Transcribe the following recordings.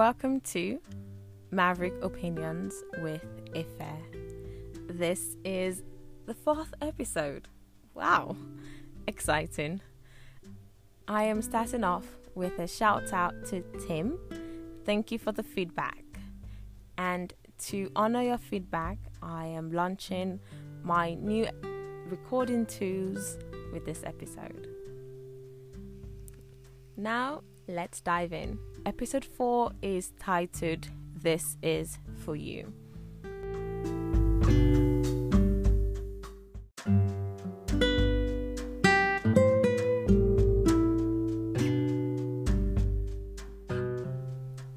welcome to Maverick Opinions with Ife. This is the fourth episode. Wow, exciting. I am starting off with a shout out to Tim. Thank you for the feedback. And to honor your feedback, I am launching my new recording tools with this episode. Now, let's dive in. Episode 4 is titled This Is For You.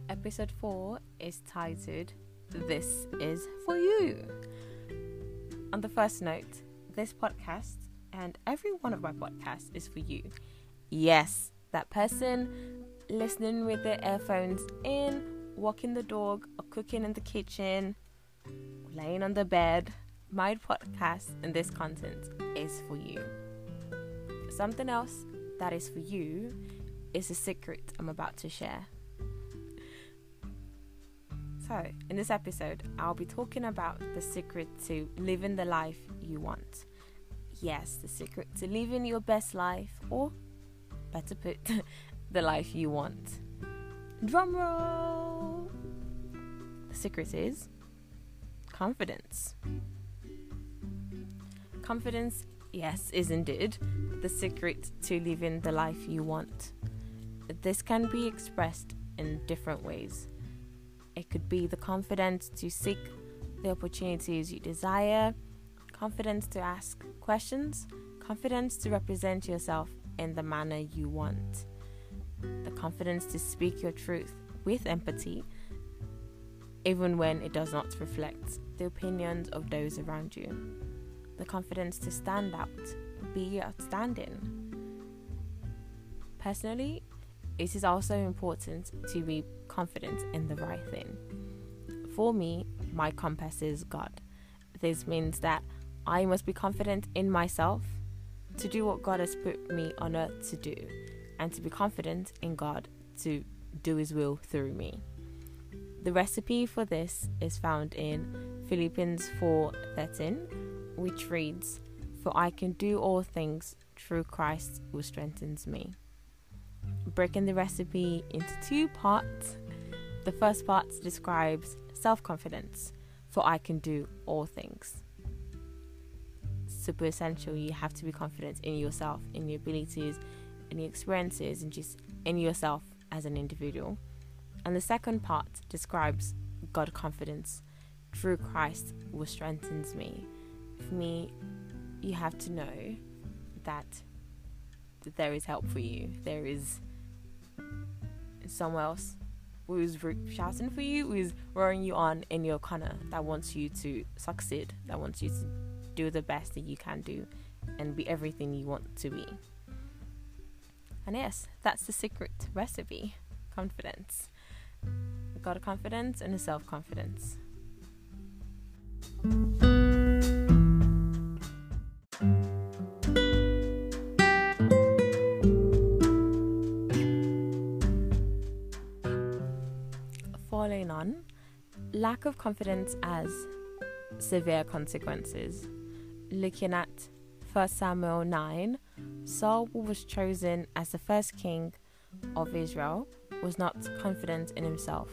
Episode 4 is titled This Is For You. On the first note, this podcast and every one of my podcasts is for you. Yes, that person listening with their earphones in, walking the dog, or cooking in the kitchen, laying on the bed. My podcast and this content is for you. Something else that is for you is a secret I'm about to share. So, in this episode, I'll be talking about the secret to living the life you want. Yes, the secret to living your best life, or better put, the life you want. Drum roll! The secret is confidence. Confidence, yes, is indeed the secret to living the life you want. This can be expressed in different ways. It could be the confidence to seek the opportunities you desire, confidence to ask questions, confidence to represent yourself in the manner you want, the confidence to speak your truth with empathy, even when it does not reflect the opinions of those around you, the confidence to stand out, be outstanding. Personally, it is also important to be confident in the right thing. For me, my compass is God. This means that I must be confident in myself to do what God has put me on earth to do, and to be confident in God to do His will through me. The recipe for this is found in Philippians 4:13, which reads, "For I can do all things through Christ who strengthens me." Breaking the recipe into two parts. The first part describes self-confidence, for I can do all things super essential. You have to be confident in yourself, in your abilities, in your experiences, and just in yourself as an individual. And the second part describes God confidence through Christ, who strengthens me. For me, you have to know that there is help for you. There is someone else who's shouting for you, who's roaring you on in your corner, that wants you to succeed, that wants you to do the best that you can do and be everything you want to be. And yes, that's the secret recipe confidence. Got a confidence and a self confidence. Following on, lack of confidence has severe consequences looking at 1 Samuel 9, Saul, who was chosen as the first king of Israel, was not confident in himself.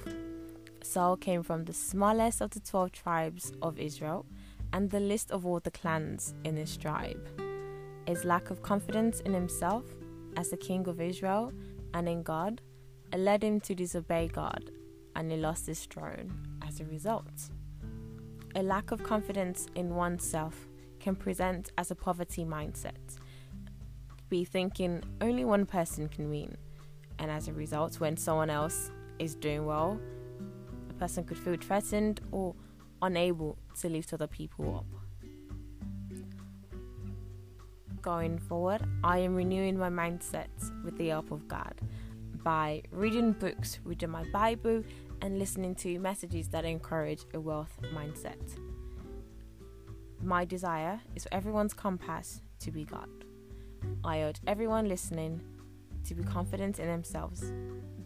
Saul came from the smallest of the 12 tribes of Israel and the list of all the clans in his tribe. His lack of confidence in himself as the king of Israel and in God led him to disobey God, and he lost his throne as a result. A lack of confidence in oneself can present as a poverty mindset. Be thinking only one person can win, and as a result, when someone else is doing well, a person could feel threatened or unable to lift other people up. Going forward, I am renewing my mindset with the help of God by reading books, reading my Bible, and listening to messages that encourage a wealth mindset. My desire is for everyone's compass to be God. I urge everyone listening to be confident in themselves.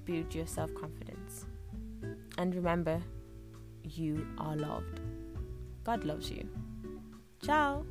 Build your self confidence. And remember, you are loved. God loves you. Ciao.